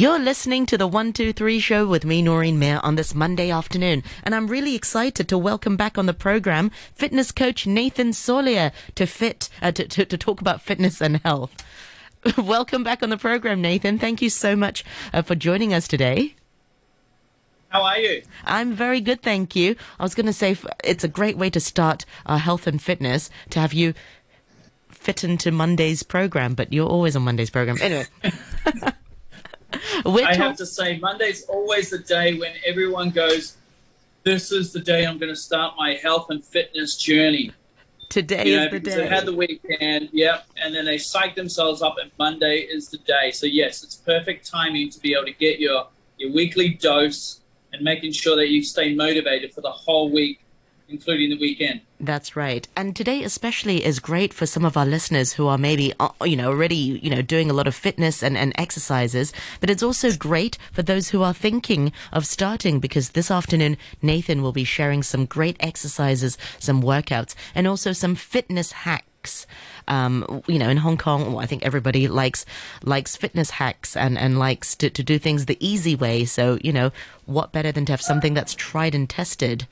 You're listening to the 123 show with me, Noreen Mayer, on this Monday afternoon. And I'm really excited to welcome back on the program fitness coach Nathan Solier to fit, uh, to, to, to talk about fitness and health. welcome back on the program, Nathan. Thank you so much uh, for joining us today. How are you? I'm very good, thank you. I was going to say it's a great way to start our health and fitness to have you fit into Monday's program, but you're always on Monday's program. Anyway. I have to say, Monday's always the day when everyone goes, This is the day I'm going to start my health and fitness journey. Today you know, is the day. They had the weekend, yep, and then they psych themselves up, and Monday is the day. So, yes, it's perfect timing to be able to get your, your weekly dose and making sure that you stay motivated for the whole week, including the weekend. That's right. And today especially is great for some of our listeners who are maybe, uh, you know, already, you know, doing a lot of fitness and, and exercises. But it's also great for those who are thinking of starting because this afternoon, Nathan will be sharing some great exercises, some workouts, and also some fitness hacks um, you know, in Hong Kong, I think everybody likes likes fitness hacks and and likes to, to do things the easy way. So you know, what better than to have something that's tried and tested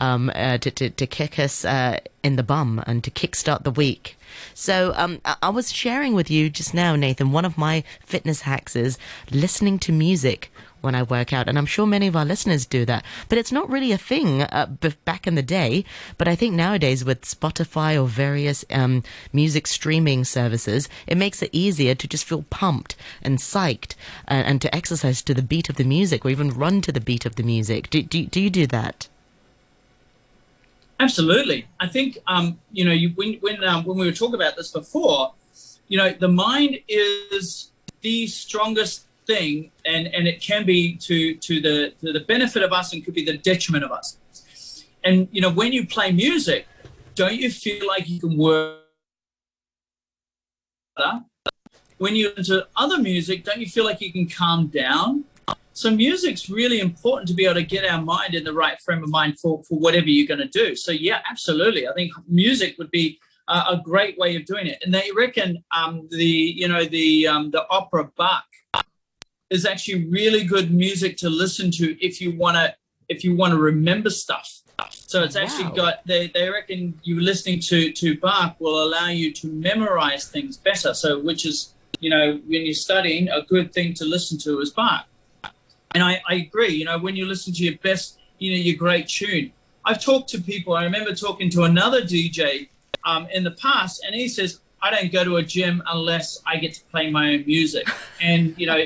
um, uh, to, to to kick us uh, in the bum and to kickstart the week. So um, I-, I was sharing with you just now, Nathan. One of my fitness hacks is listening to music when I work out. And I'm sure many of our listeners do that. But it's not really a thing uh, b- back in the day. But I think nowadays with Spotify or various um, music streaming services, it makes it easier to just feel pumped and psyched and, and to exercise to the beat of the music or even run to the beat of the music. Do, do, do you do that? Absolutely. I think, um, you know, you, when, when, um, when we were talking about this before, you know, the mind is the strongest thing, and and it can be to to the to the benefit of us and could be the detriment of us. And you know, when you play music, don't you feel like you can work? better? When you listen to other music, don't you feel like you can calm down? So music's really important to be able to get our mind in the right frame of mind for, for whatever you're going to do. So yeah, absolutely. I think music would be a, a great way of doing it. And they reckon um, the you know the um, the opera Bach is actually really good music to listen to if you want to if you want to remember stuff. So it's actually wow. got they, they reckon you listening to to Bach will allow you to memorize things better. So which is you know when you're studying a good thing to listen to is Bach. And I, I agree. You know when you listen to your best you know your great tune. I've talked to people. I remember talking to another DJ um, in the past, and he says I don't go to a gym unless I get to play my own music. And you know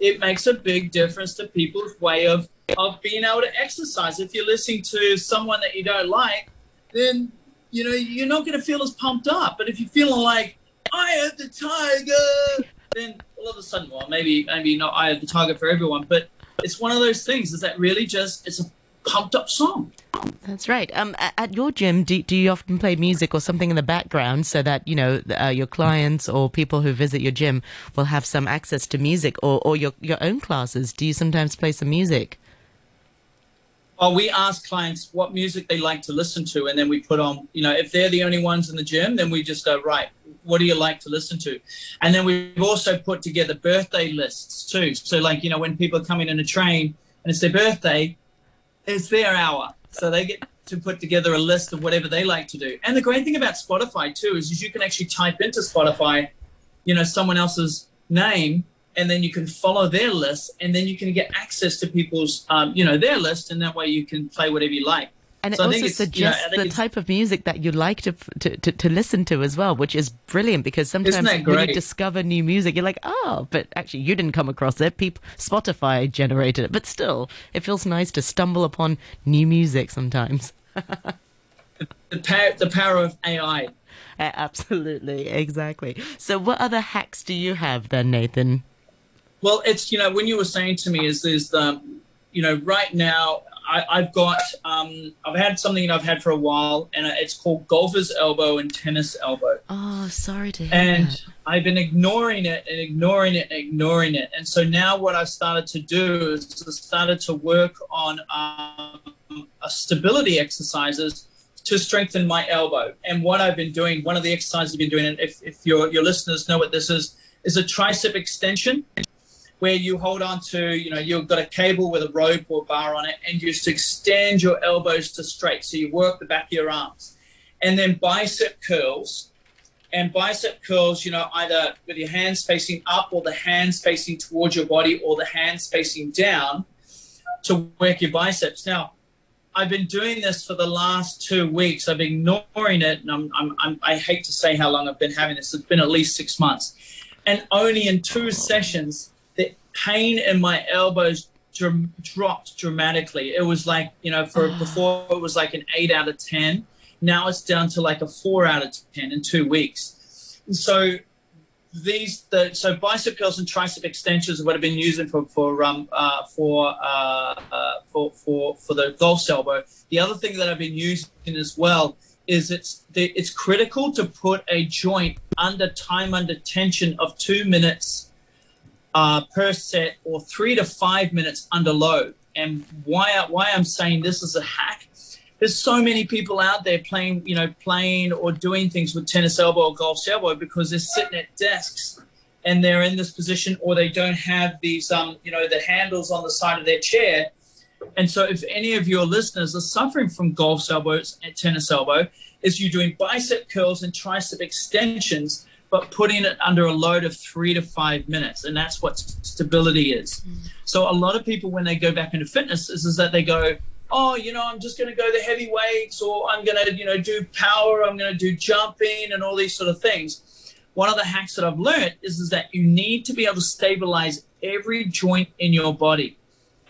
it makes a big difference to people's way of of being able to exercise. If you're listening to someone that you don't like, then you know you're not going to feel as pumped up. But if you're feeling like Eye of the Tiger, then all of a sudden, well, maybe maybe not Eye of the Tiger for everyone, but it's one of those things. Is that really just it's a pumped up song? That's right. Um, at your gym, do, do you often play music or something in the background so that you know uh, your clients or people who visit your gym will have some access to music, or, or your your own classes? Do you sometimes play some music? Well, we ask clients what music they like to listen to, and then we put on. You know, if they're the only ones in the gym, then we just go right. What do you like to listen to? And then we've also put together birthday lists too. So, like you know, when people are coming in a train and it's their birthday, it's their hour so they get to put together a list of whatever they like to do. And the great thing about Spotify too is, is you can actually type into Spotify, you know, someone else's name, and then you can follow their list, and then you can get access to people's, um, you know, their list, and that way you can play whatever you like. And so it also suggests you know, the type of music that you like to, to, to, to, listen to as well, which is brilliant because sometimes when you discover new music, you're like, oh, but actually you didn't come across it. People, Spotify generated it. But still, it feels nice to stumble upon new music sometimes. the, power, the power of AI. Absolutely, exactly. So, what other hacks do you have then, Nathan? Well, it's, you know, when you were saying to me, is there's the, um, you know, right now, I, have got um, I've had something I've had for a while, and it's called golfer's elbow and tennis elbow. Oh, sorry to hear And that. I've been ignoring it and ignoring it and ignoring it, and so now what I've started to do is I started to work on um, stability exercises to strengthen my elbow. And what I've been doing, one of the exercises I've been doing, and if, if your your listeners know what this is, is a tricep extension. Where you hold on to, you know, you've got a cable with a rope or a bar on it, and you just extend your elbows to straight. So you work the back of your arms. And then bicep curls. And bicep curls, you know, either with your hands facing up or the hands facing towards your body or the hands facing down to work your biceps. Now, I've been doing this for the last two weeks. I've been ignoring it, and I'm, I'm, I'm, i hate to say how long I've been having this. It's been at least six months. And only in two sessions, pain in my elbows dr- dropped dramatically. It was like, you know, for Ah. before it was like an eight out of 10. Now it's down to like a four out of 10 in two weeks. So these the so bicep curls and tricep extensions are what I've been using for for um uh, for uh, uh, for for for the golf elbow. The other thing that I've been using as well is it's the, it's critical to put a joint under time under tension of two minutes uh, per set or three to five minutes under load. And why why I'm saying this is a hack there's so many people out there playing, you know, playing or doing things with tennis elbow or golf elbow because they're sitting at desks and they're in this position or they don't have these, um, you know, the handles on the side of their chair. And so, if any of your listeners are suffering from golf elbows and tennis elbow, is you're doing bicep curls and tricep extensions, but putting it under a load of three to five minutes, and that's what stability is. Mm. So, a lot of people when they go back into fitness is, is that they go, oh, you know, I'm just going to go the heavy weights, or I'm going to, you know, do power, I'm going to do jumping, and all these sort of things. One of the hacks that I've learned is, is that you need to be able to stabilize every joint in your body.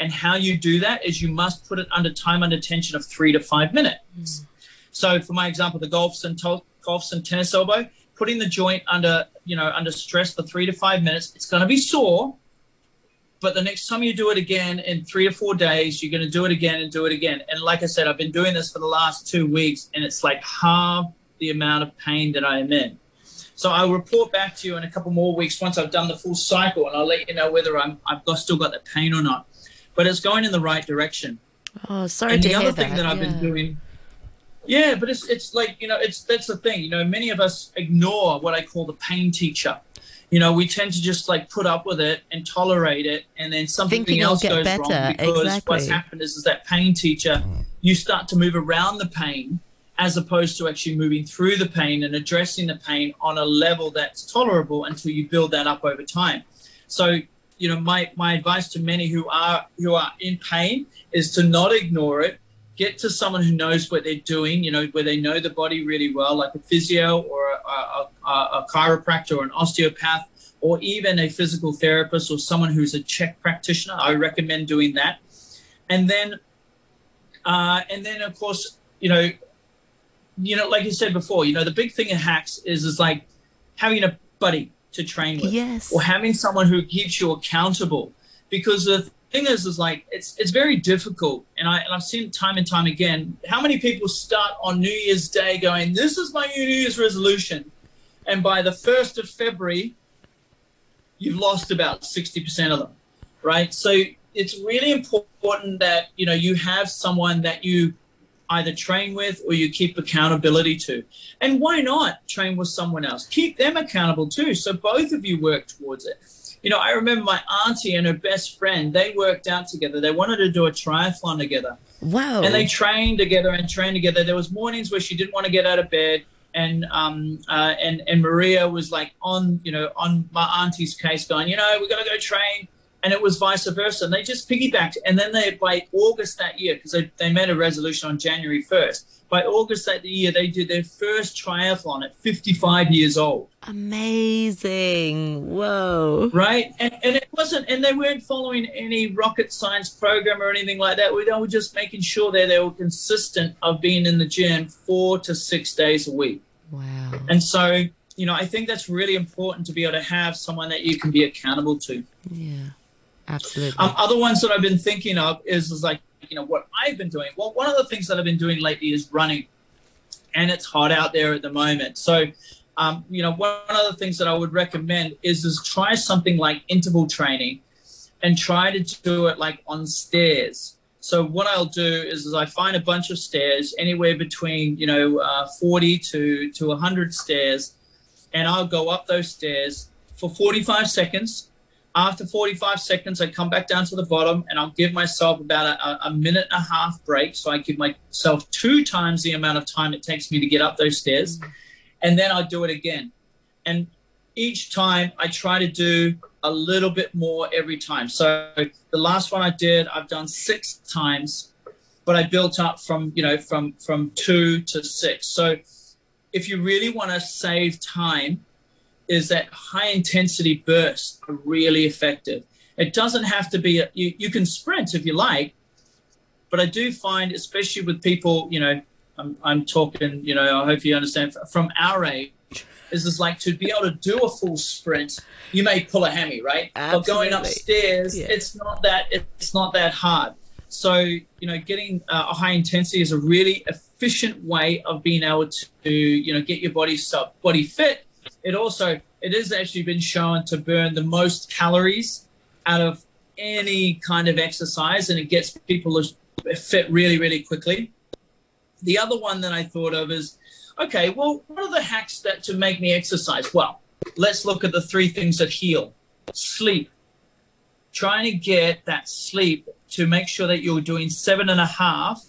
And how you do that is you must put it under time under tension of three to five minutes. Mm. So, for my example, the golfs and to- golfs and tennis elbow, putting the joint under, you know, under stress for three to five minutes, it's going to be sore, but the next time you do it again in three or four days, you're going to do it again and do it again. And like I said, I've been doing this for the last two weeks, and it's like half the amount of pain that I am in. So I'll report back to you in a couple more weeks once I've done the full cycle, and I'll let you know whether I'm I've got, still got the pain or not. But it's going in the right direction. Oh, sorry and to the hear other thing that, I've yeah. been doing, yeah, but it's it's like you know it's that's the thing. You know, many of us ignore what I call the pain teacher. You know, we tend to just like put up with it and tolerate it, and then something Thinking else get goes better, wrong because what's exactly. happened is, is that pain teacher, you start to move around the pain as opposed to actually moving through the pain and addressing the pain on a level that's tolerable until you build that up over time. So, you know, my, my advice to many who are who are in pain is to not ignore it. Get to someone who knows what they're doing, you know, where they know the body really well, like a physio or a, a, a, a chiropractor or an osteopath, or even a physical therapist or someone who's a CHEK practitioner. I recommend doing that. And then, uh, and then of course, you know, you know, like you said before, you know, the big thing in hacks is is like having a buddy to train with Yes. or having someone who keeps you accountable because the thing is is like it's it's very difficult and I and I've seen it time and time again how many people start on New Year's Day going this is my New Year's resolution and by the 1st of February you've lost about 60% of them right so it's really important that you know you have someone that you either train with or you keep accountability to. And why not train with someone else? Keep them accountable too. So both of you work towards it. You know, I remember my auntie and her best friend, they worked out together. They wanted to do a triathlon together. Wow. And they trained together and trained together. There was mornings where she didn't want to get out of bed. And um uh, and and Maria was like on you know on my auntie's case, going, you know, we got to go train and it was vice versa. And they just piggybacked. And then they, by August that year, because they, they made a resolution on January 1st, by August that year, they did their first triathlon at 55 years old, Amazing. Whoa. right? And, and it wasn't, and they weren't following any rocket science program or anything like that. We, they were just making sure that they were consistent of being in the gym four to six days a week. Wow. And so, you know, I think that's really important to be able to have someone that you can be accountable to. Yeah. Absolutely. Um, other ones that I've been thinking of is, is like, you know, what I've been doing. Well, one of the things that I've been doing lately is running, and it's hot out there at the moment. So, um, you know, one of the things that I would recommend is is try something like interval training, and try to do it like on stairs. So what I'll do is, is I find a bunch of stairs, anywhere between you know uh, 40 to to 100 stairs, and I'll go up those stairs for 45 seconds. After 45 seconds, I come back down to the bottom and I'll give myself about a, a minute and a half break. So I give myself two times the amount of time it takes me to get up those stairs. Mm. And then I do it again. And each time I try to do a little bit more every time. So the last one I did, I've done six times, but I built up from, you know, from from two to six. So if you really want to save time, is that high intensity bursts are really effective. It doesn't have to be a, you, you can sprint if you like, but I do find, especially with people, you know, I'm, I'm talking, you know, I hope you understand from our age, is is like to be able to do a full sprint, you may pull a hammy, right? Absolutely. But going upstairs, yeah. it's not that it's not that hard. So you know, getting uh, a high intensity is a really efficient way of being able to you know get your body sub body fit. It also it has actually been shown to burn the most calories out of any kind of exercise, and it gets people fit really really quickly. The other one that I thought of is okay, well, what are the hacks that to make me exercise? Well, let's look at the three things that heal. Sleep. Trying to get that sleep to make sure that you're doing seven and a half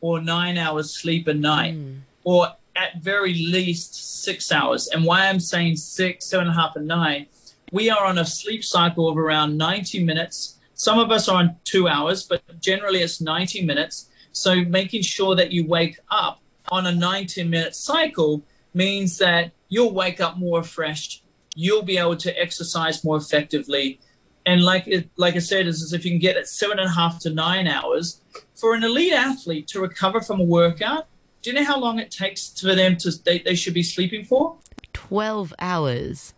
or nine hours sleep a night, mm. or at very least six hours. And why I'm saying six, seven and a half, and nine, we are on a sleep cycle of around 90 minutes. Some of us are on two hours, but generally it's 90 minutes. So making sure that you wake up on a 90 minute cycle means that you'll wake up more refreshed, you'll be able to exercise more effectively. And like like I said, is, if you can get it seven and a half to nine hours for an elite athlete to recover from a workout. Do you know how long it takes for them to they, they should be sleeping for? Twelve hours.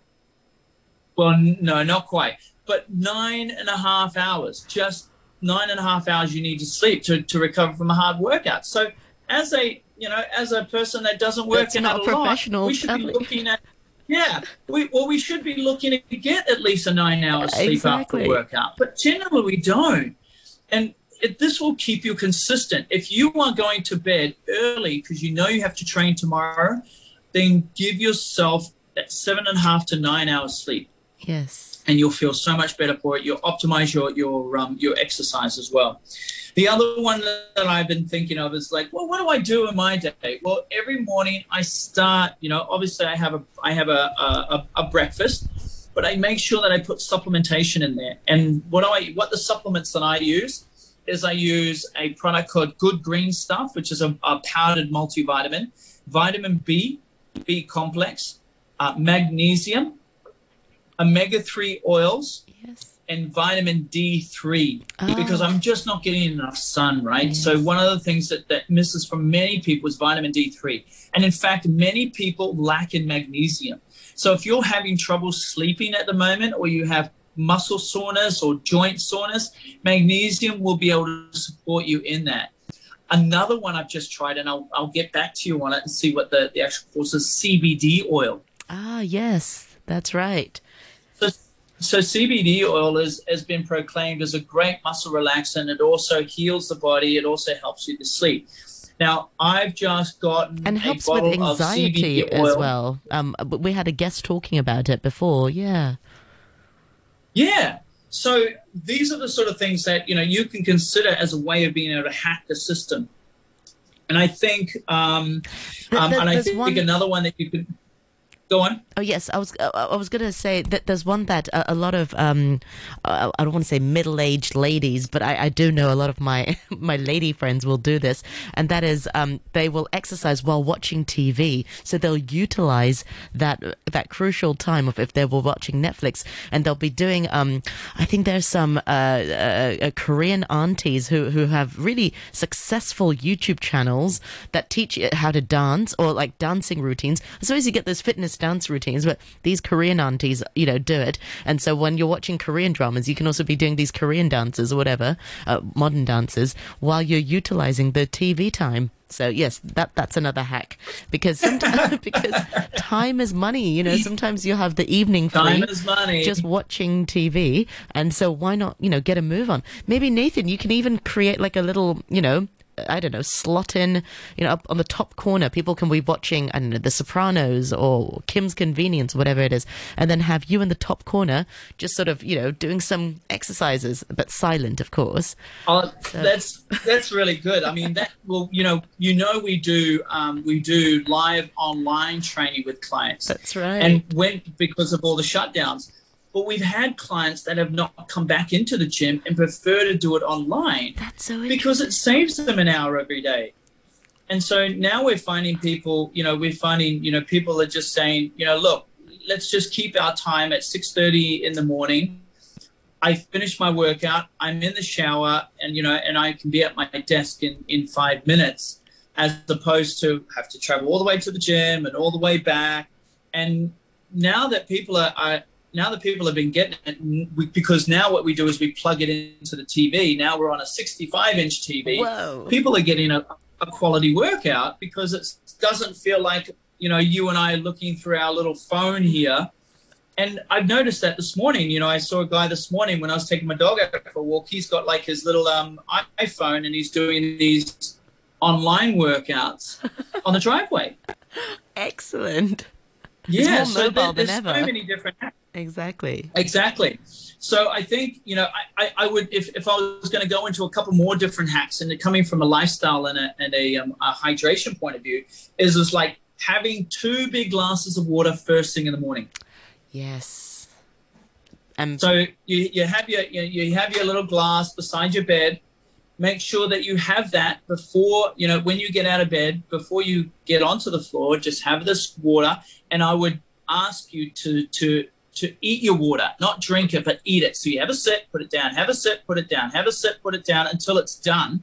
Well, no, not quite, but nine and a half hours. Just nine and a half hours you need to sleep to, to recover from a hard workout. So as a you know, as a person that doesn't work That's in a lot, we should be looking at yeah, we well we should be looking to get at least a nine hours sleep exactly. after workout, but generally we don't, and it, this will keep you consistent. If you are going to bed early because you know you have to train tomorrow, then give yourself that seven and a half to nine hours sleep. Yes and you'll feel so much better for it. You'll optimize your your um, your exercise as well. The other one that I've been thinking of is like, well, what do I do in my day? Well, every morning I start. You know, obviously I have a I have a a, a breakfast, but I make sure that I put supplementation in there. And what do I what the supplements that I use is I use a product called Good Green Stuff, which is a, a powdered multivitamin, vitamin B, B complex, uh, magnesium omega 3 oils yes. and vitamin D3 oh. because I'm just not getting enough sun, right? Yes. So, one of the things that, that misses from many people is vitamin D3. And in fact, many people lack in magnesium. So, if you're having trouble sleeping at the moment or you have muscle soreness or joint soreness, magnesium will be able to support you in that. Another one I've just tried, and I'll, I'll get back to you on it and see what the, the actual course is CBD oil. Ah, yes, that's right. So CBD oil is, has been proclaimed as a great muscle relaxant. It also heals the body. It also helps you to sleep. Now, I've just gotten and helps with anxiety as well. Um, we had a guest talking about it before. Yeah. Yeah. So these are the sort of things that you know you can consider as a way of being able to hack the system. And I think, um, um and I think one... another one that you could go on. Oh yes, I was uh, I was going to say that there's one that a, a lot of um, uh, I don't want to say middle-aged ladies, but I, I, do know a lot of my my lady friends will do this, and that is um, they will exercise while watching TV, so they'll utilize that that crucial time of if they were watching Netflix, and they'll be doing um, I think there's some uh, uh, uh, Korean aunties who who have really successful YouTube channels that teach you how to dance or like dancing routines. I suppose you get those fitness dance routines, but these Korean aunties, you know, do it. And so when you're watching Korean dramas, you can also be doing these Korean dances or whatever, uh, modern dances, while you're utilizing the TV time. So yes, that that's another hack because sometimes because time is money. You know, sometimes you have the evening free, time is money. just watching TV, and so why not you know get a move on? Maybe Nathan, you can even create like a little you know I don't know, slot in, you know, up on the top corner. People can be watching, I don't know, The Sopranos or Kim's Convenience, whatever it is, and then have you in the top corner, just sort of, you know, doing some exercises, but silent, of course. Oh, so. that's that's really good. I mean, that well, you know, you know, we do um, we do live online training with clients. That's right. And when because of all the shutdowns but we've had clients that have not come back into the gym and prefer to do it online. That's so because it saves them an hour every day. And so now we're finding people, you know, we're finding, you know, people are just saying, you know, look, let's just keep our time at 6:30 in the morning. I finish my workout, I'm in the shower and you know, and I can be at my desk in in 5 minutes as opposed to have to travel all the way to the gym and all the way back. And now that people are, are now that people have been getting it, we, because now what we do is we plug it into the TV. Now we're on a 65 inch TV. Whoa. People are getting a, a quality workout because it doesn't feel like you know you and I are looking through our little phone here. And I've noticed that this morning. You know, I saw a guy this morning when I was taking my dog out for a walk. He's got like his little um, iPhone and he's doing these online workouts on the driveway. Excellent. Yeah, so there, there's so many different Exactly. Exactly. So I think, you know, I, I, I would, if, if I was going to go into a couple more different hacks and coming from a lifestyle and a, and a, um, a hydration point of view, is is like having two big glasses of water first thing in the morning. Yes. Um, so you, you have your you, you have your little glass beside your bed. Make sure that you have that before you know when you get out of bed, before you get onto the floor. Just have this water, and I would ask you to to to eat your water, not drink it, but eat it. So you have a sip, put it down, have a sip, put it down, have a sip, put it down until it's done.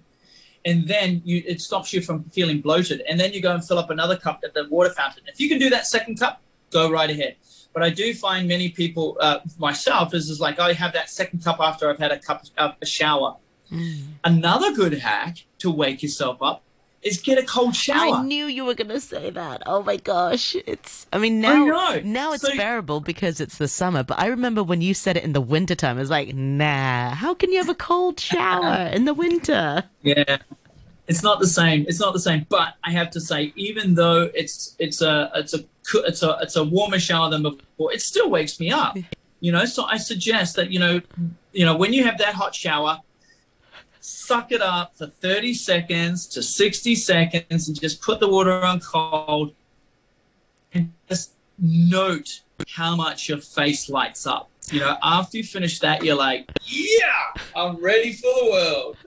And then you, it stops you from feeling bloated. And then you go and fill up another cup at the water fountain. If you can do that second cup, go right ahead. But I do find many people, uh, myself, is, is like I have that second cup after I've had a cup, uh, a shower. Mm. Another good hack to wake yourself up is get a cold shower. I knew you were going to say that. Oh my gosh. It's, I mean, now, I now it's so, bearable because it's the summer, but I remember when you said it in the wintertime, it was like, nah, how can you have a cold shower in the winter? Yeah. It's not the same. It's not the same. But I have to say, even though it's it's a it's a it's a it's a warmer shower than before, it still wakes me up. You know, so I suggest that you know, you know, when you have that hot shower, suck it up for 30 seconds to 60 seconds and just put the water on cold and just note how much your face lights up. You know, after you finish that, you're like, yeah, I'm ready for the world.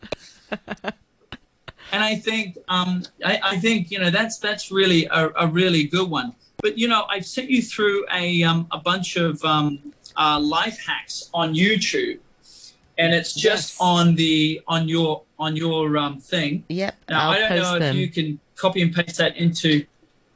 and I think, um, I, I, think, you know, that's that's really a, a, really good one. But you know, I've sent you through a um, a bunch of um, uh, life hacks on YouTube and it's just yes. on the on your on your um thing. Yep. Now I'll I don't know them. if you can copy and paste that into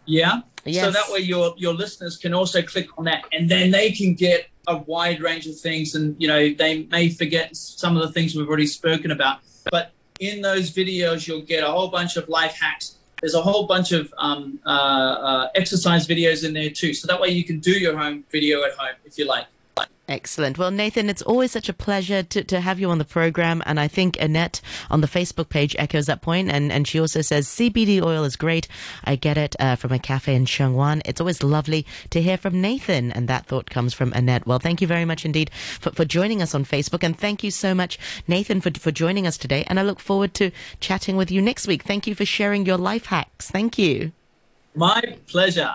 yeah. Yes. So that way your your listeners can also click on that and then they can get a wide range of things and you know they may forget some of the things we've already spoken about. But in those videos you'll get a whole bunch of life hacks. There's a whole bunch of um, uh, uh, exercise videos in there too. So that way you can do your home video at home if you like. Excellent. Well, Nathan, it's always such a pleasure to, to have you on the program. And I think Annette on the Facebook page echoes that point, And, and she also says CBD oil is great. I get it uh, from a cafe in Sheung It's always lovely to hear from Nathan. And that thought comes from Annette. Well, thank you very much indeed for, for joining us on Facebook. And thank you so much, Nathan, for, for joining us today. And I look forward to chatting with you next week. Thank you for sharing your life hacks. Thank you. My pleasure.